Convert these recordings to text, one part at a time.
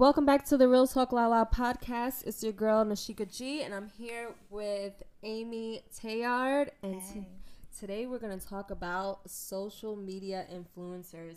welcome back to the Real Talk La La podcast. It's your girl Nashika G, and I'm here with Amy Tayard. And t- today we're going to talk about social media influencers.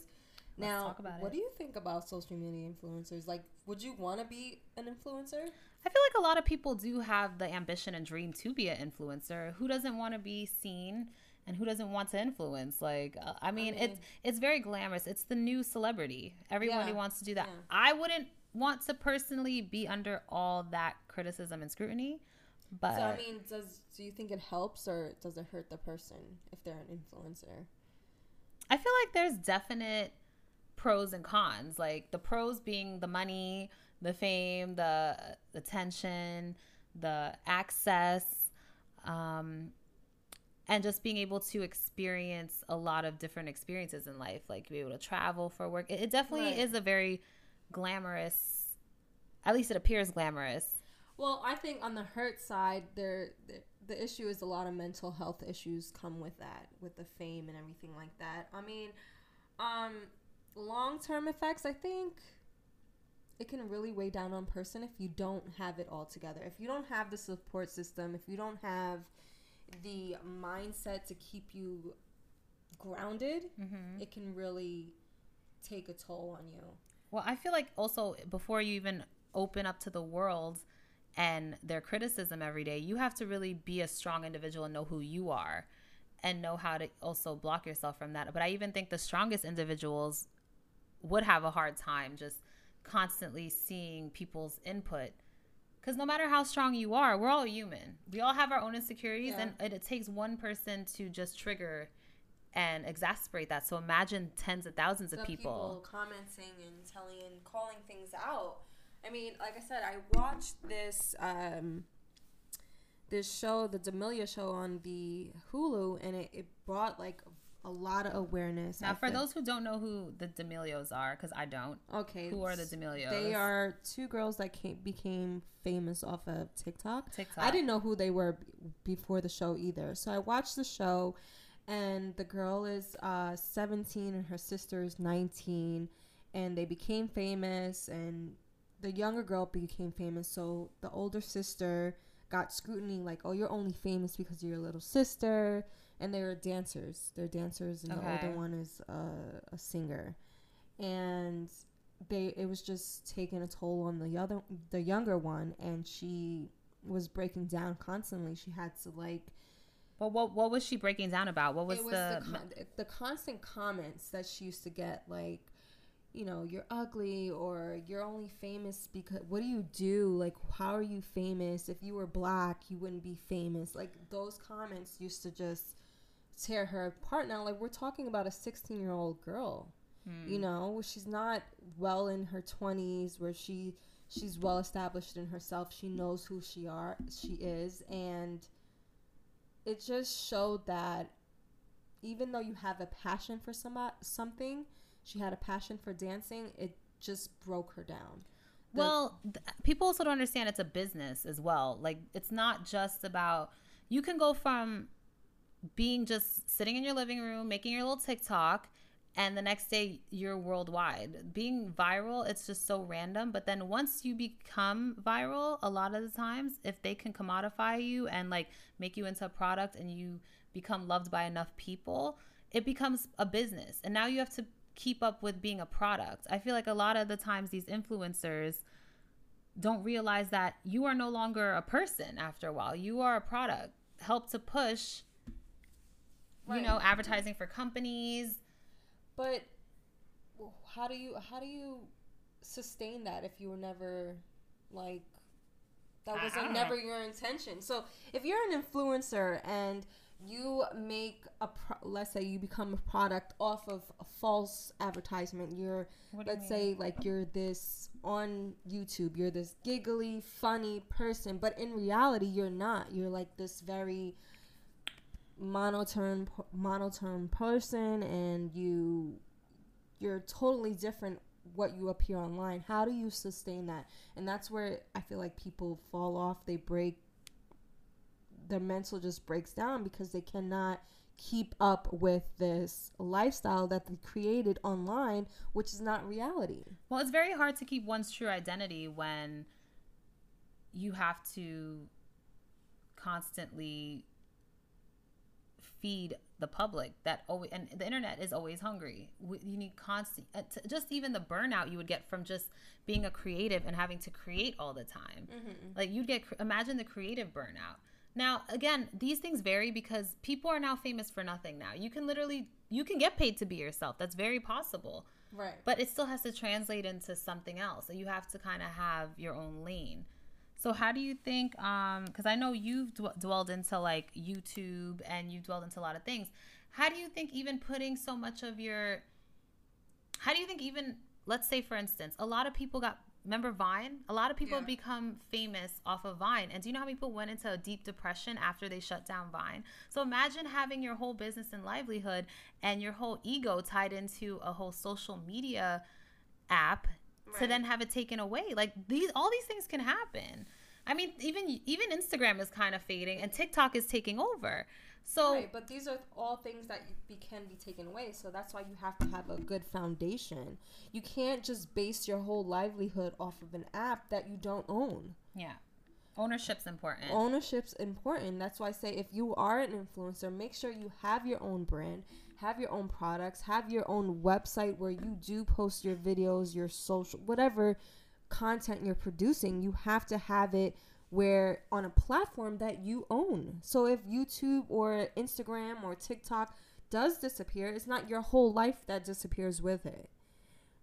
Now, talk about what it. do you think about social media influencers? Like, would you want to be an influencer? I feel like a lot of people do have the ambition and dream to be an influencer. Who doesn't want to be seen and who doesn't want to influence? Like, uh, I mean, it's it's very glamorous. It's the new celebrity. Everybody Yeah. wants to do that. Yeah. I wouldn't want to personally be under all that criticism and scrutiny, but so, I mean, does do you think it helps or does it hurt the person if they're an influencer? I feel like there's definite pros and cons. Like the pros being the money, the fame, the attention, the access, um, and just being able to experience a lot of different experiences in life, like be able to travel for work. It, it definitely Right. is a very glamorous. At least it appears glamorous. Well, I think on the hurt side, there the, issue is a lot of mental health issues come with that, with the fame and everything like that. I mean, um, long term effects. I think it can really weigh down on person if you don't have it all together. If you don't have the support system, if you don't have the mindset to keep you grounded, Mm-hmm. it can really take a toll on you. Well, I feel like also before you even open up to the world and their criticism every day, you have to really be a strong individual and know who you are and know how to also block yourself from that. But I even think the strongest individuals would have a hard time just constantly seeing people's input. Because no matter how strong you are, we're all human. We all have our own insecurities, Yeah. and it, it takes one person to just trigger and exasperate that. So imagine tens of thousands of the people. commenting and telling and calling things out. I mean, like I said, I watched this um this show, the D'Amelio show on the Hulu, and it, it brought like a lot of awareness. Now, for those who don't know who the D'Amelios are, because I don't, okay, who are the D'Amelios? They are two girls that came, became famous off of TikTok. TikTok. I didn't know who they were b- before the show either. So I watched the show, and the girl is uh, 17 and her sister is 19, and they became famous. And the younger girl became famous. So the older sister got scrutiny like, "Oh, you're only famous because you're your little sister." And they were dancers. They're dancers, and the Okay. older one is uh, a singer. And they it was just taking a toll on the other the younger one and she was breaking down constantly she had to like But what what was she breaking down about? What was, was the, the, con- the constant comments that she used to get like you know you're ugly or you're only famous because what do you do? Like how are you famous? If you were black you wouldn't be famous. Like those comments used to just tear her apart. Now like we're talking about a 16 year old girl Hmm. you know? She's not well in her 20s where she she's well established in herself. She knows who she are she is and it just showed that even though you have a passion for some something she had a passion for dancing it just broke her down The- well, th- people also don't understand it's a business as well. Like it's not just about you can go from being just sitting in your living room making your little TikTok and the next day you're worldwide. Being viral, it's just so random, but then once you become viral, a lot of the times if they can commodify you and like make you into a product and you become loved by enough people, it becomes a business. And now you have to keep up with being a product. I feel like a lot of the times these influencers don't realize that you are no longer a person after a while. You are a product. Help to push you know advertising for companies. But how do you how do you sustain that if you were never like that was like never know. your intention? So if you're an influencer and you make a pro- let's say you become a product off of a false advertisement you're What let's say like you're this on youtube you're this giggly funny person but in reality you're not. You're like this very monotone monotone person and you you're totally different what you appear online. How do you sustain that? And that's where i feel like people fall off. They break their mental just breaks down because they cannot keep up with this lifestyle that they created online, which is not reality. Well, it's very hard to keep one's true identity when you have to constantly feed the public that always and the internet is always hungry. You need constant uh, just even the burnout you would get from just being a creative and having to create all the time. Mm-hmm. like you'd get imagine the creative burnout. Now again these things vary because people are now famous for nothing now. You can literally you can get paid to be yourself. That's very possible. Right. But it still has to translate into something else. So you have to kind of have your own lane so how do you think? Um, because I know you've d- dwelled into like YouTube and you've dwelled into a lot of things. How do you think even putting so much of your, how do you think even let's say for instance, a lot of people got remember Vine? A lot of people yeah. have become famous off of Vine. And do you know how many people went into a deep depression after they shut down Vine? So imagine having your whole business and livelihood and your whole ego tied into a whole social media app right. to then have it taken away. Like these, all these things can happen. I mean, even even Instagram is kind of fading, and TikTok is taking over. So, right, but these are all things that be, can be taken away. So that's why you have to have a good foundation. You can't just base your whole livelihood off of an app that you don't own. Yeah. Ownership's important. Ownership's important. That's why I say if you are an influencer, make sure you have your own brand, have your own products, have your own website where you do post your videos, your social, whatever content you're producing. You have to have it where on a platform that you own. So if YouTube or Instagram or TikTok does disappear, it's not your whole life that disappears with it.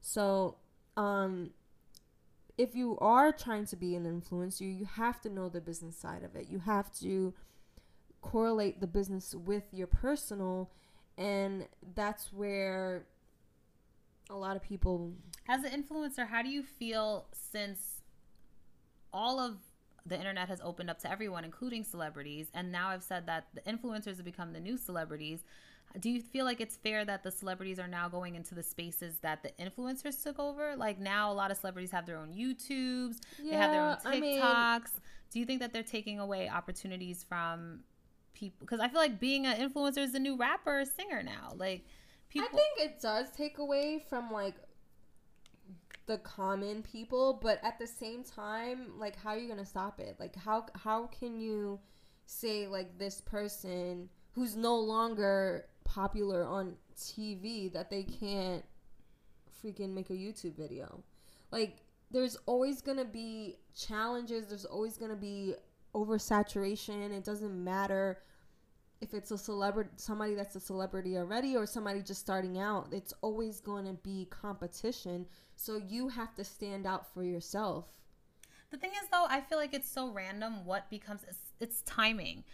So, um, if you are trying to be an influencer, you have to know the business side of it. You have to correlate the business with your personal, and that's where a lot of people. As an influencer, how do you feel since all of the internet has opened up to everyone, including celebrities, and now I've said that the influencers have become the new celebrities? Do you feel like it's fair that the celebrities are now going into the spaces that the influencers took over? Like now, a lot of celebrities have their own YouTubes, yeah, they have their own TikToks. I mean, do you think that they're taking away opportunities from people? Because I feel like being an influencer is the new rapper or singer now. Like, people. I think it does take away from like the common people, but at the same time, like how are you gonna stop it? Like how how can you say like this person who's no longer popular on TV that they can't freaking make a YouTube video? Like there's always gonna be challenges. There's always gonna be oversaturation. It doesn't matter if it's a celebrity somebody that's a celebrity already or somebody just starting out. It's always going to be competition. So you have to stand out for yourself. The thing is though i feel like it's so random what becomes it's, it's timing.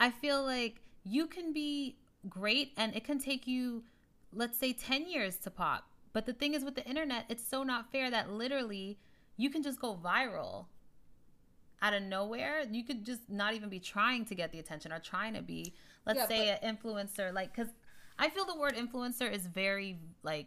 I feel like you can be great and it can take you let's say 10 years to pop. But the thing is with the internet it's so not fair that literally you can just go viral out of nowhere you could just not even be trying to get the attention or trying to be let's yeah, say an influencer like because i feel the word influencer is very like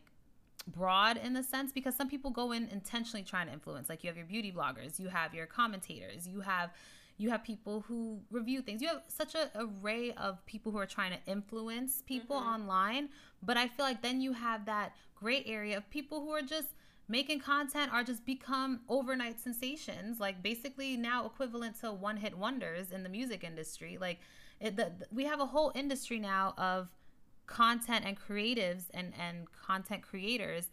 broad in the sense because some people go in intentionally trying to influence like you have your beauty bloggers you have your commentators you have you have people who review things you have such an array of people who are trying to influence people mm-hmm. online but i feel like then you have that gray area of people who are just making content are just become overnight sensations like basically now equivalent to one hit wonders in the music industry like it, the, we have a whole industry now of content and creatives and, and content creators.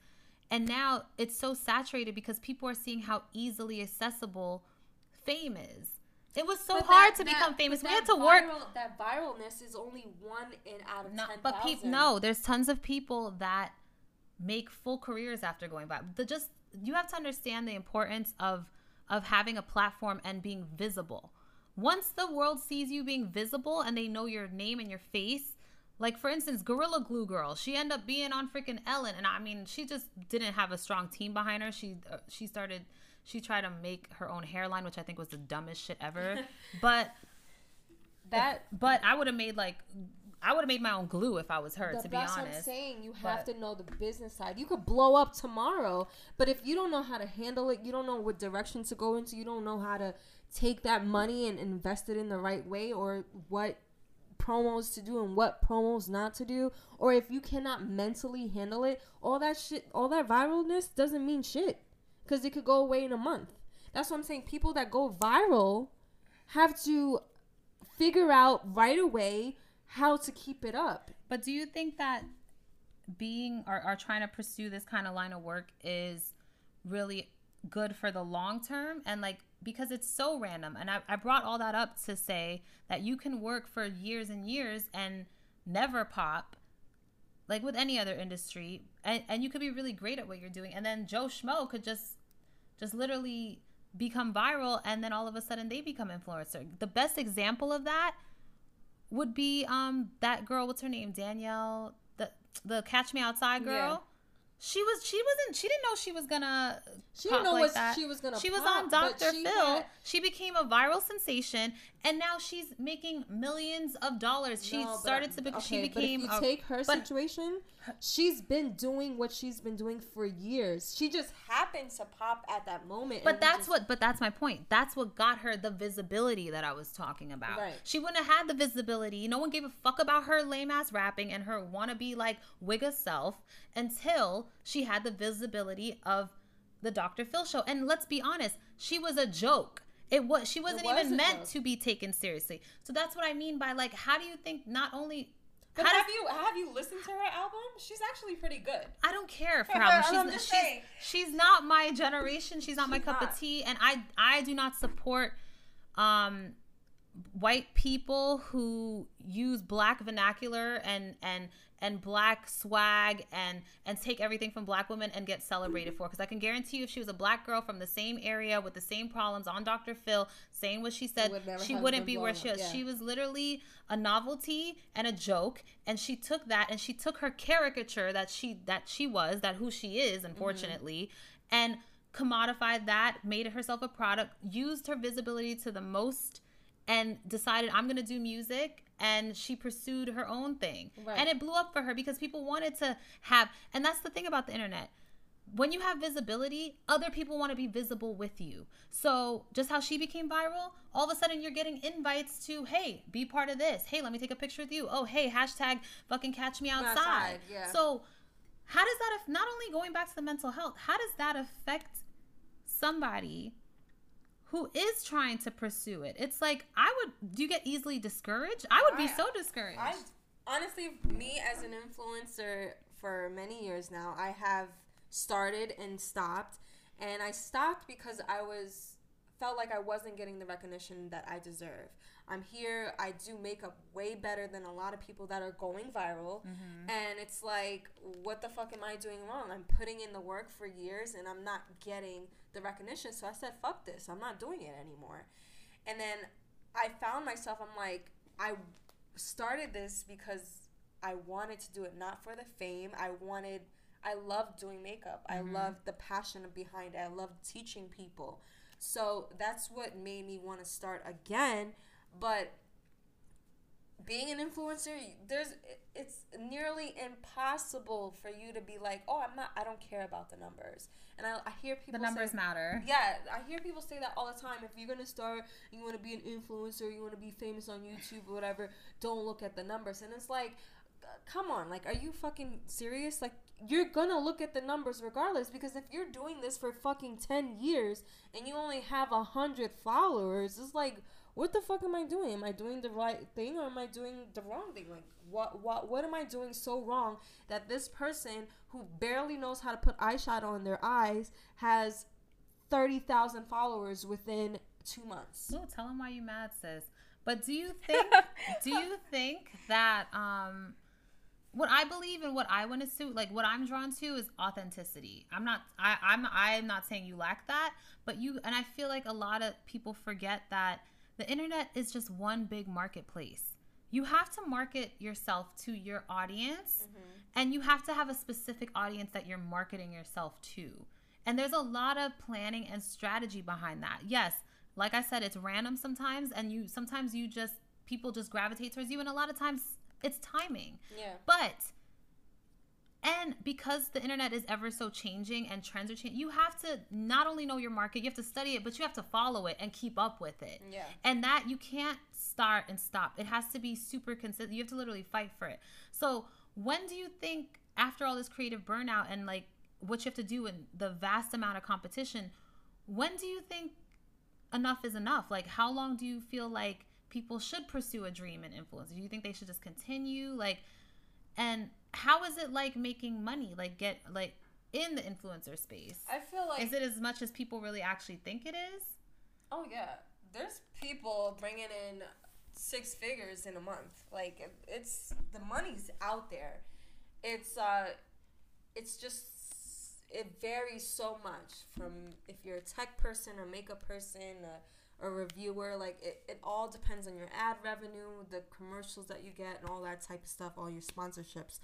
And now it's so saturated because people are seeing how easily accessible fame is. It was so but hard that, to become famous. We had to viral, work. That viralness is only one in out of Not, ten. But people, no, there's tons of people that make full careers after going by. The just you have to understand the importance of of having a platform and being visible once the world sees you being visible and they know your name and your face, like for instance, Gorilla Glue Girl, she ended up being on freaking Ellen, and I mean, she just didn't have a strong team behind her. She uh, she started, she tried to make her own hairline, which I think was the dumbest shit ever. but that, but I would have made like I would have made my own glue if I was her. The, to be honest, I'm saying you have but, to know the business side. You could blow up tomorrow, but if you don't know how to handle it, you don't know what direction to go into. You don't know how to take that money and invest it in the right way or what promos to do and what promos not to do, or if you cannot mentally handle it, all that shit, all that viralness doesn't mean shit because it could go away in a month. That's what I'm saying. People that go viral have to figure out right away how to keep it up. But do you think that being or, or trying to pursue this kind of line of work is really good for the long term? And like because it's so random. And I, I brought all that up to say that you can work for years and years and never pop like with any other industry. And, and you could be really great at what you're doing. And then joe schmo could just just literally become viral and then all of a sudden they become influencer. The best example of that would be um that girl what's her name danielle the the catch me outside girl yeah. She was. She wasn't. She didn't know she was gonna. She didn't know like what that. she was gonna. She pop, was on Dr. Phil. Had... She became a viral sensation, and now she's making millions of dollars. She no, started to. Be, okay, she became. But if you a, take her situation, she's been doing what she's been doing for years. She just happened to pop at that moment. But that's just, what. But that's my point. That's what got her the visibility that I was talking about. Right. She wouldn't have had the visibility. No one gave a fuck about her lame ass rapping and her wannabe like wigga self until she had the visibility of the Dr. Phil show. And let's be honest, she was a joke. It was she wasn't was even meant to be taken seriously. So that's what I mean by like how do you think not only but have does, you have you listened to her album? She's actually pretty good. I don't care for album. She's, she's, she's, not my generation. She's not she's my cup not. of tea, and I I do not support um white people who use black vernacular and and and black swag and and take everything from black women and get celebrated for because i can guarantee you if she was a black girl from the same area with the same problems on dr phil saying what she said would she wouldn't be where she was yeah. she was literally a novelty and a joke and she took that and she took her caricature that she that she was that who she is unfortunately mm-hmm. and commodified that made herself a product used her visibility to the most and decided I'm going to do music and she pursued her own thing. Right. And it blew up for her because people wanted to have and that's the thing about the internet. When you have visibility, other people want to be visible with you. So, just how she became viral, all of a sudden you're getting invites to, hey, be part of this. Hey, let me take a picture with you. Oh, hey, hashtag fucking catch me outside. outside yeah. So, how does that, If not only going back to the mental health, how does that affect somebody who is trying to pursue it. It's like I would do you get easily discouraged? I would be so discouraged. I honestly me as an influencer for many years now, I have started and stopped and I stopped because I was felt like I wasn't getting the recognition that I deserve. I'm here. I do makeup way better than a lot of people that are going viral. Mm-hmm. And it's like, what the fuck am I doing wrong? I'm putting in the work for years and I'm not getting the recognition. So I said, fuck this. I'm not doing it anymore. And then I found myself, I'm like, I started this because I wanted to do it not for the fame. I wanted, I love doing makeup. Mm-hmm. I love the passion behind it. I love teaching people. So that's what made me want to start again but being an influencer, there's it's nearly impossible for you to be like, oh, I'm not, I don't care about the numbers. And I, I hear people the numbers say, matter. Yeah, I hear people say that all the time. If you're gonna start, you want to be an influencer, you want to be famous on YouTube or whatever, don't look at the numbers. And it's like, uh, come on, like, are you fucking serious? Like, you're gonna look at the numbers regardless because if you're doing this for fucking ten years and you only have a hundred followers, it's like what the fuck am I doing? Am I doing the right thing or am I doing the wrong thing? Like what what what am I doing so wrong that this person who barely knows how to put eyeshadow on their eyes has 30,000 followers within 2 months? No, tell them why you mad, sis. But do you think do you think that um what I believe and what I want to suit, like what I'm drawn to is authenticity. I'm not I, I'm I'm not saying you lack that, but you and I feel like a lot of people forget that the internet is just one big marketplace. You have to market yourself to your audience mm-hmm. and you have to have a specific audience that you're marketing yourself to. And there's a lot of planning and strategy behind that. Yes, like I said, it's random sometimes and you sometimes you just people just gravitate towards you and a lot of times it's timing. Yeah. But And because the internet is ever so changing and trends are changing, you have to not only know your market, you have to study it, but you have to follow it and keep up with it. Yeah. And that you can't start and stop. It has to be super consistent. You have to literally fight for it. So, when do you think, after all this creative burnout and like what you have to do in the vast amount of competition, when do you think enough is enough? Like, how long do you feel like people should pursue a dream and influence? Do you think they should just continue? Like, and how is it like making money? Like, get like in the influencer space? I feel like Is it as much as people really actually think it is? Oh yeah, there's people bringing in six figures in a month. Like it's the money's out there. It's uh, it's just it varies so much from if you're a tech person, a makeup person, a, a reviewer. Like it, it all depends on your ad revenue, the commercials that you get, and all that type of stuff, all your sponsorships.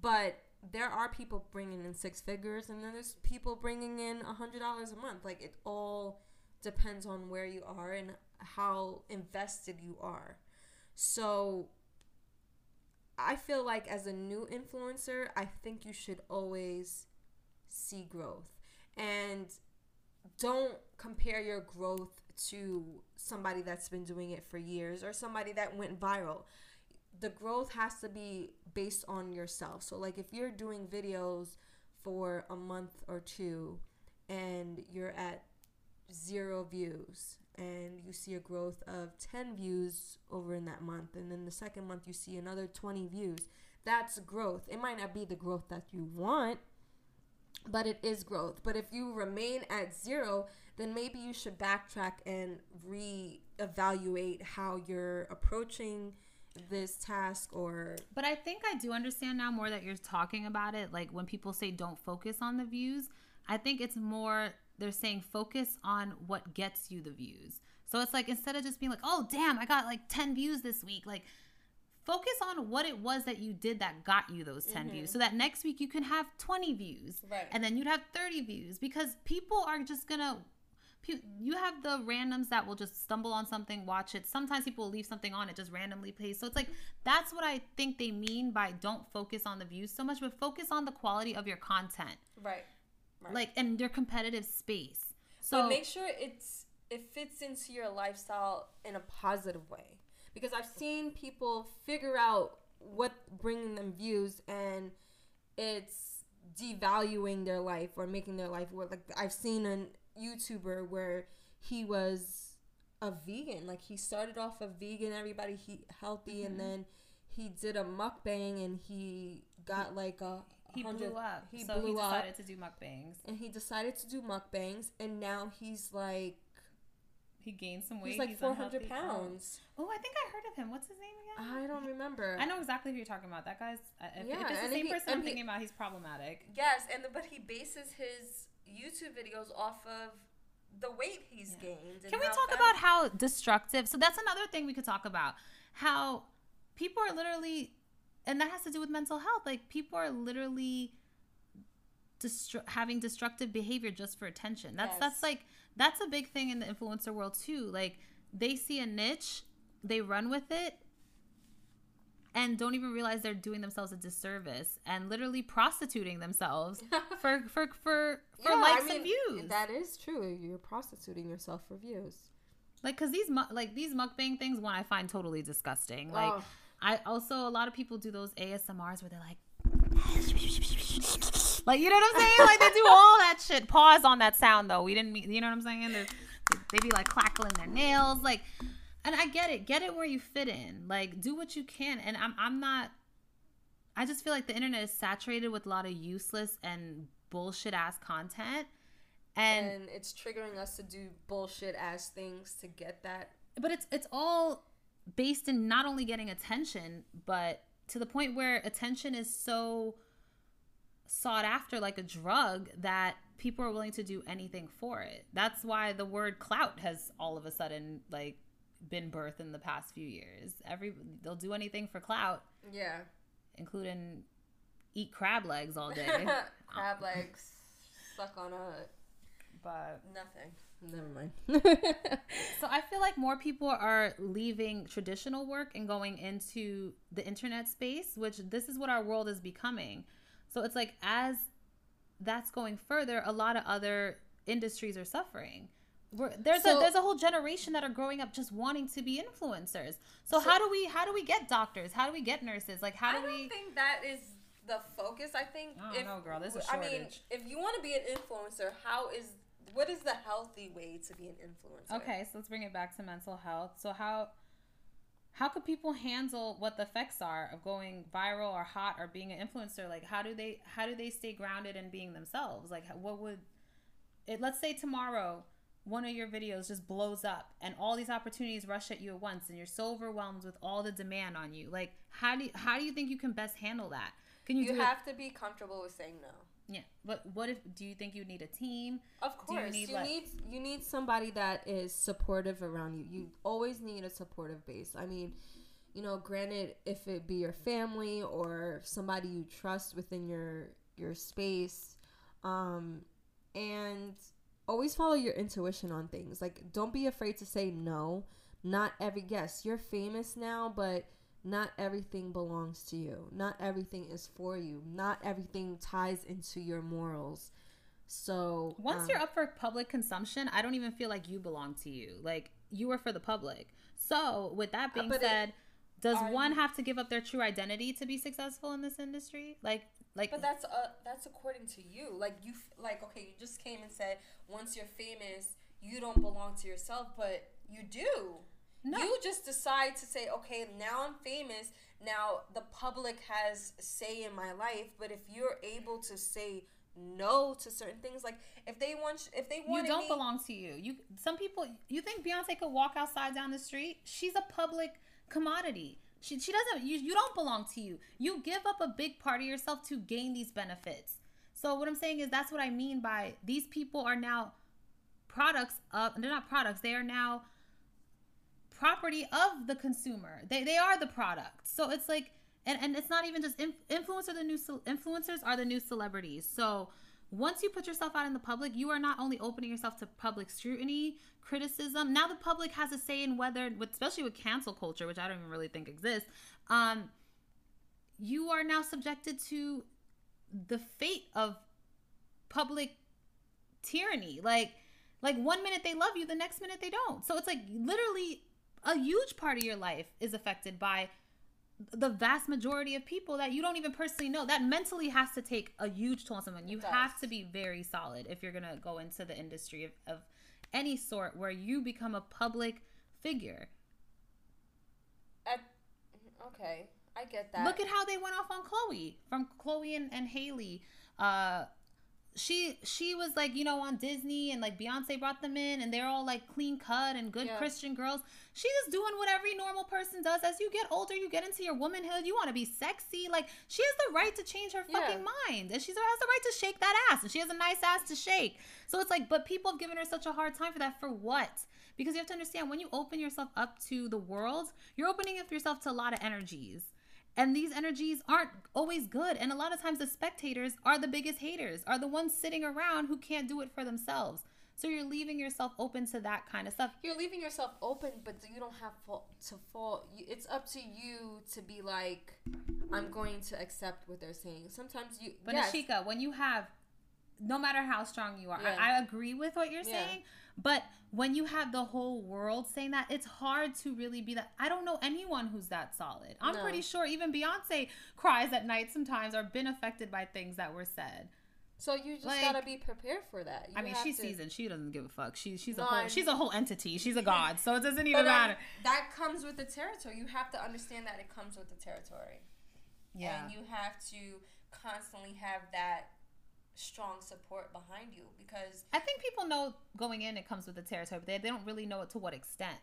But there are people bringing in six figures, and then there's people bringing in a hundred dollars a month. Like it all depends on where you are and how invested you are. So I feel like as a new influencer, I think you should always see growth and don't compare your growth to somebody that's been doing it for years or somebody that went viral. The growth has to be based on yourself. So like if you're doing videos for a month or two and you're at zero views and you see a growth of 10 views over in that month and then the second month you see another 20 views that's growth it might not be the growth that you want but it is growth but if you remain at zero then maybe you should backtrack and re-evaluate how you're approaching this task or But I think I do understand now more that you're talking about it. Like when people say don't focus on the views, I think it's more they're saying focus on what gets you the views. So it's like instead of just being like, oh, damn, I got like 10 views this week, like focus on what it was that you did that got you those 10 mm-hmm. views. So that next week you can have 20 views. Right. And then you'd have 30 views because people are just going to pe- you have the randoms that will just stumble on something, watch it. Sometimes people will leave something on, it just randomly plays. So it's like that's what I think they mean by don't focus on the views so much, but focus on the quality of your content, right Right. like in your competitive space. So but make sure it's it fits into your lifestyle in a positive way because i've seen people figure out what bringing them views and it's devaluing their life or making their life work like i've seen a youtuber where he was a vegan like he started off a vegan everybody he healthy and then he did a mukbang and he got like a he blew up. he so blew he up decided to do mukbangs. and he decided to do mukbangs and now he's like He gained some weight. he's like 400 unhealthy. pounds Oh, I think I heard of him. What's his name again? i don't remember I know exactly who you're talking about. That guy's. uh, If, Yeah, if it's the same he- person I'm he- thinking about, he's problematic. yes and but he bases his youtube videos off of the weight he's Yeah. gained Can we talk about how destructive? So that's another thing we could talk about. How people are literally, and that has to do with mental health. Like people are literally destru- having destructive behavior just for attention. That's Yes. that's like that's a big thing in the influencer world too. Like they see a niche, they run with it. And don't even realize they're doing themselves a disservice and literally prostituting themselves for for for for Yeah, I likes mean, and views. that is true you're prostituting yourself for views Like, cause these like these mukbang things, one I find totally disgusting. Like, Ugh. I also a lot of people do those ASMRs where they're like, like you know what I'm saying? Like they do all that shit. Pause on that sound though. We didn't mean, you know what I'm saying? They're, they be like clackling their nails, like, and I get it. Get it where you fit in. Like, do what you can. And I'm I'm not. I just feel like the internet is saturated with a lot of useless and bullshit ass content. And and it's triggering us to do bullshit ass things to get that but it's it's all based in not only getting attention but to the point where attention is so sought after like a drug that people are willing to do anything for it that's why the word clout has all of a sudden like been birthed in the past few years. Every they'll do anything for clout. Yeah. Including eat crab legs all day. Crab legs suck on a but nothing. Never mind. So I feel like more people are leaving traditional work and going into the internet space, which this is what our world is becoming. So it's like as that's going further, a lot of other industries are suffering. We're, there's So- a there's a whole generation that are growing up just wanting to be influencers. So, So- how do we how do we get doctors? How do we get nurses? Like how I do don't we? think that is the focus. I think I don't if, know, girl. There's a I mean, if you want to be an influencer, how is what is the healthy way to be an influencer? Okay, so let's bring it back to mental health. So how how could people handle what the effects are of going viral or hot or being an influencer? Like how do they how do they stay grounded in being themselves? Like what would it let's say tomorrow one of your videos just blows up and all these opportunities rush at you at once and you're so overwhelmed with all the demand on you. Like how do you, how do you think you can best handle that? Can you, You, have to be comfortable with saying no. Yeah. But what if do you think you need a team? Of Do you course, you need, need you need somebody that is supportive around you. You always need a supportive base. I mean, you know, granted, if it be your family or somebody you trust within your your space, um, and always follow your intuition on things. Like, don't be afraid to say no. Not every yes, you're famous now, but not everything belongs to you. Not everything is for you. Not everything ties into your morals. So Once um, you're up for public consumption, I don't even feel like you belong to you. Like you are for the public. So, with that being Uh, it- said, does one you- have to give up their true identity to be successful in this industry? Like, like But that's uh that's according to you. Like you f- like okay, you just came and said once you're famous, you don't belong to yourself, but you do. no. You just decide to say, okay, now I'm famous. Now the public has say in my life. But if you're able to say no to certain things, like if they want, if they want, you don't belong to you. You some people you think Beyonce could walk outside down the street? She's a public commodity. She, she doesn't you, you don't belong to you. You give up a big part of yourself to gain these benefits. So what I'm saying is that's what I mean by these people are now products of they're not products, they are now property of the consumer. They they are the product. So it's like and, and it's not even just inf- the new ce- influencers are the new celebrities. So once you put yourself out in the public, you are not only opening yourself to public scrutiny, criticism. Now the public has a say in whether, especially with cancel culture, which I don't even really think exists. Um, you are now subjected to the fate of public tyranny. Like, like one minute they love you, the next minute they don't. So it's like literally a huge part of your life is affected by the vast majority of people that you don't even personally know. That mentally has to take a huge toll on someone. You have to be very solid if you're gonna go into the industry of, of any sort where you become a public figure. At, okay, I get that. Look at how they went off on Chloe from Chloe and, and Halle. Uh, she she was like you know on Disney and like Beyonce brought them in and they're all like clean cut and good Yeah. Christian girls. She's just doing what every normal person does. As you get older, you get into your womanhood. You want to be sexy. Like she has the right to change her Yeah. fucking mind and she has the right to shake that ass and she has a nice ass to shake. So it's like, but people have given her such a hard time for that for what? Because you have to understand when you open yourself up to the world, you're opening up yourself to a lot of energies. And these energies aren't always good. And a lot of times the spectators are the biggest haters, are the ones sitting around who can't do it for themselves. So you're leaving yourself open to that kind of stuff. you're leaving yourself open, but you don't have to fall. It's up to you to be like, I'm going to accept what they're saying. Sometimes you, But yes, Nashika, when you have, no matter how strong you are, Yeah. I, I agree with what you're Yeah. saying. But when you have the whole world saying that, it's hard to really be that. I don't know anyone who's that solid. I'm No. pretty sure even Beyonce cries at night sometimes or been affected by things that were said. So you just Like- gotta be prepared for that. You I mean, she's to- seasoned. She doesn't give a fuck. She, she's No, a whole I- she's a whole entity. She's a god. So it doesn't even matter. that comes with the territory. You have to understand that it comes with the territory. Yeah. And you have to constantly have that strong support behind you because I think people know going in it comes with the territory, but they, they don't really know it to what extent.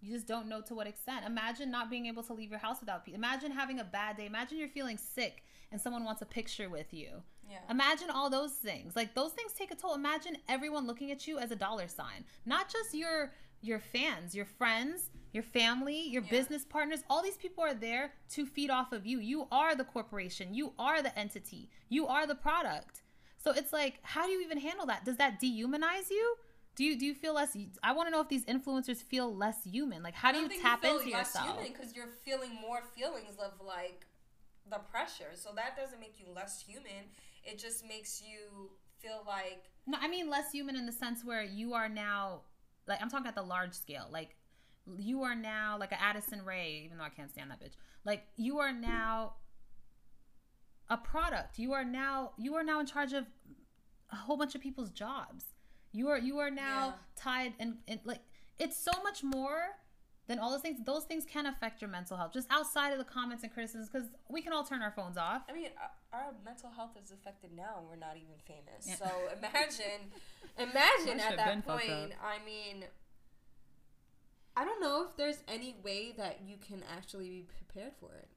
You just don't know to what extent. Imagine not being able to leave your house without people. Imagine having a bad day. Imagine you're feeling sick and someone wants a picture with you. yeah. Imagine all those things. Like those things take a toll. Imagine everyone looking at you as a dollar sign. Not just your your fans, your friends, your family, your Yeah. business partners. All these people are there to feed off of you. You are the corporation. You are the entity. You are the product. So it's like, how do you even handle that? Does that dehumanize you? Do you do you feel less? I want to know if these influencers feel less human. Like, how do you tap feel into less yourself? because you're feeling more feelings of like the pressure. So that doesn't make you less human. It just makes you feel like No, I mean less human in the sense where you are now, like I'm talking at the large scale. Like you are now like a Addison Rae, even though I can't stand that bitch. Like you are now a product. You are now you are now in charge of a whole bunch of people's jobs. You are you are now Yeah. tied and, and like it's so much more than all those things. Those things can affect your mental health. Just outside of the comments and criticisms, because we can all turn our phones off. I mean, our, our mental health is affected now, and we're not even famous. Yeah. So imagine, imagine at that point. I mean, I don't know if there's any way that you can actually be prepared for it.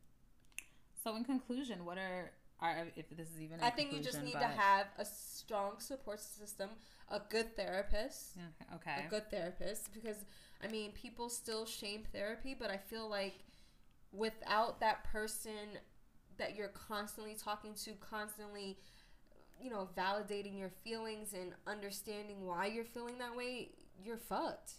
So in conclusion, what are are if this is even? I I think you just need to have a strong support system, a good therapist, Yeah, okay. a good therapist, because I mean, people still shame therapy, but I feel like without that person that you're constantly talking to, constantly, you know, validating your feelings and understanding why you're feeling that way, you're fucked.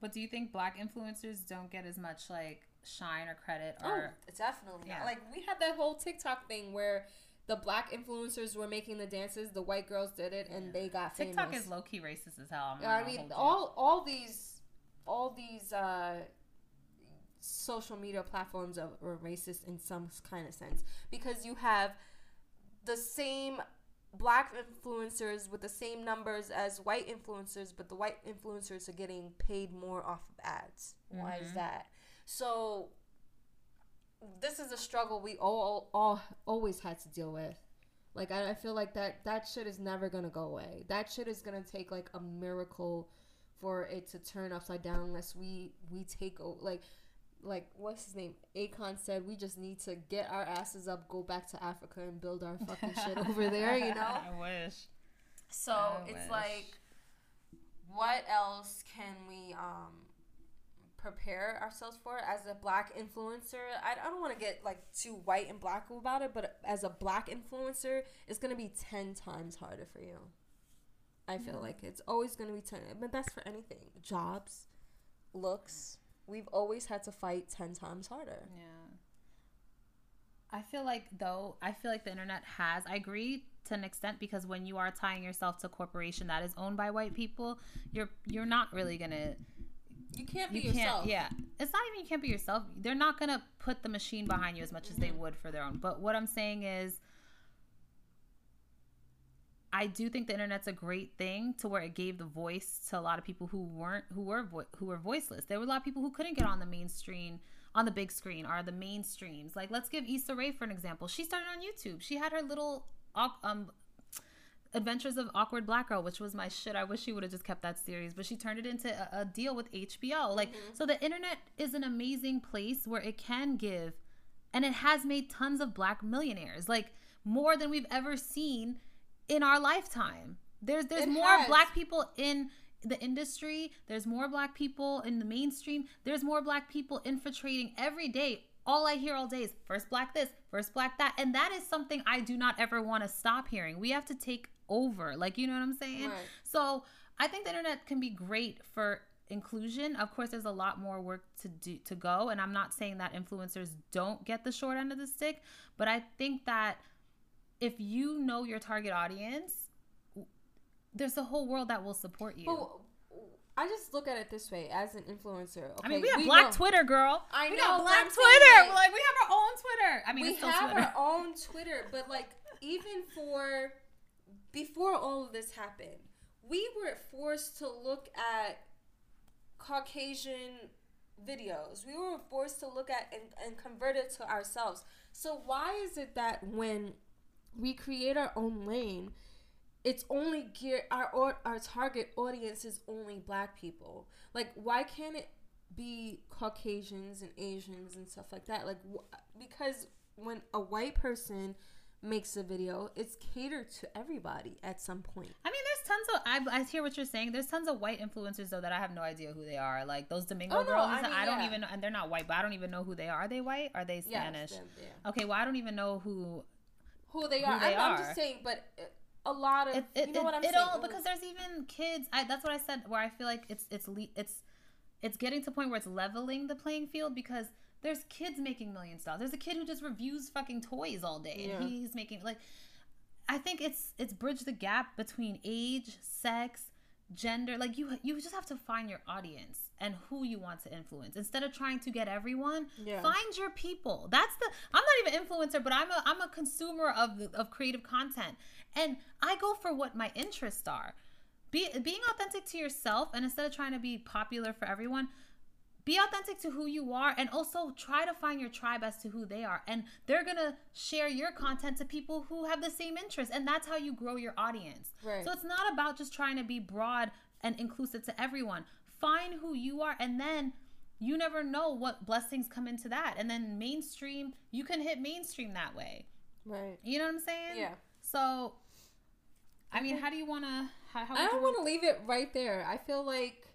But do you think black influencers don't get as much like shine or credit Oh, or definitely. Yeah. Like we had that whole TikTok thing where the black influencers were making the dances, the white girls did it, and they got famous. TikTok is low key racist as hell. I'm I mean, all all these all these uh, social media platforms are, are racist in some kind of sense because you have the same black influencers with the same numbers as white influencers, but the white influencers are getting paid more off of ads. Why is Mhm. that? So this is a struggle we all, all always had to deal with. Like I, I feel like that that shit is never gonna go away. That shit is gonna take like a miracle for it to turn upside down unless we we take o- like like what's his name? Akon said we just need to get our asses up, go back to Africa and build our fucking shit over there, you know? I wish. So I it's wish. like, what else can we um prepare ourselves for as a black influencer? I, I don't want to get like too white and black about it, but as a black influencer, it's gonna be ten times harder for you. I feel mm-hmm. like it's always gonna be ten, but that's for anything. Jobs, looks. We've always had to fight ten times harder. Yeah. I feel like though, I feel like the internet has I agree to an extent because when you are tying yourself to a corporation that is owned by white people, you're you're not really gonna You can't be you yourself. can't yeah. It's not even you can't be yourself. They're not gonna put the machine behind you as much as they Mhm. would for their own. But what I'm saying is I do think the internet's a great thing to where it gave the voice to a lot of people who weren't who were vo- who were voiceless. There were a lot of people who couldn't get on the mainstream on the big screen or the mainstreams. Like let's give Issa Rae for an example. She started on YouTube. She had her little um Adventures of Awkward Black Girl, which was my shit. I wish she would have just kept that series, but she turned it into a, a deal with HBO. Like, mm-hmm. so the internet is an amazing place where it can give, and it has made tons of black millionaires, like more than we've ever seen in our lifetime. There's there's It more has. black people in the industry. There's more black people in the mainstream. There's more black people infiltrating every day. All I hear all day is first black this, first black that. And that is something I do not ever want to stop hearing. We have to take over. Like, you know what I'm saying? Right. So I think the internet can be great for inclusion. Of course, there's a lot more work to do to go. And I'm not saying that influencers don't get the short end of the stick, but I think that if you know your target audience, there's a whole world that will support you. But I just look at it this way as an influencer. I mean, okay, we have Black know- Twitter, girl. I we know, got Black Twitter. like- Like, we have our own Twitter. I mean, we have Twitter. our own Twitter, but like even for before all of this happened, we were forced to look at Caucasian videos. We were forced to look at and, and convert it to ourselves. So why is it that when we create our own lane, it's only geared our our target audience is only black people. Like why can't it be Caucasians and Asians and stuff like that? Like wh- because when a white person makes a video, it's catered to everybody at some point. I mean, there's tons of. I, I hear what you're saying. There's tons of white influencers though that I have no idea who they are. Like those Domingo Oh, no, girls. I mean, I don't yeah. even. know And they're not white, but I don't even know who they are. Are they white? Are they Spanish? Yes, yeah, yeah. Okay, well, I don't even know who. Who they are. Who are. they I'm, I'm just saying, but uh, a lot of It, it, you know it, what I'm it saying. all because there's even kids. I that's what I said. Where I feel like it's it's it's it's getting to a point where it's leveling the playing field because There's kids making millions of dollars. There's a kid who just reviews fucking toys all day, Yeah. and he's making like. I think it's it's bridge the gap between age, sex, gender. Like you you just have to find your audience and who you want to influence instead of trying to get everyone. Yeah. Find your people. That's the. I'm not even influencer, but I'm a I'm a consumer of the, of creative content, and I go for what my interests are. Be, being authentic to yourself, and instead of trying to be popular for everyone, be authentic to who you are and also try to find your tribe as to who they are and they're gonna share your content to people who have the same interests and that's how you grow your audience Right. so it's not about just trying to be broad and inclusive to everyone find who you are and then you never know what blessings come into that and then mainstream you can hit mainstream that way Right. you know what i'm saying Yeah. so i mean how do you want to how, how I don't want to leave it right there. I feel like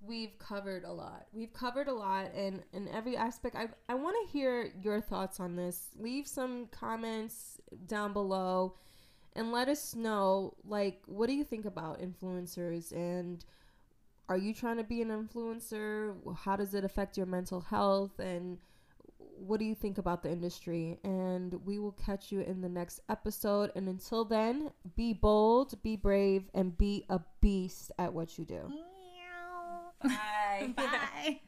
we've covered a lot. We've covered a lot and in every aspect. I I want to hear your thoughts on this. Leave some comments down below and let us know like what do you think about influencers and are you trying to be an influencer? How does it affect your mental health and what do you think about the industry? And we will catch you in the next episode. And until then, be bold, be brave, and be a beast at what you do. Meow. Bye. Bye.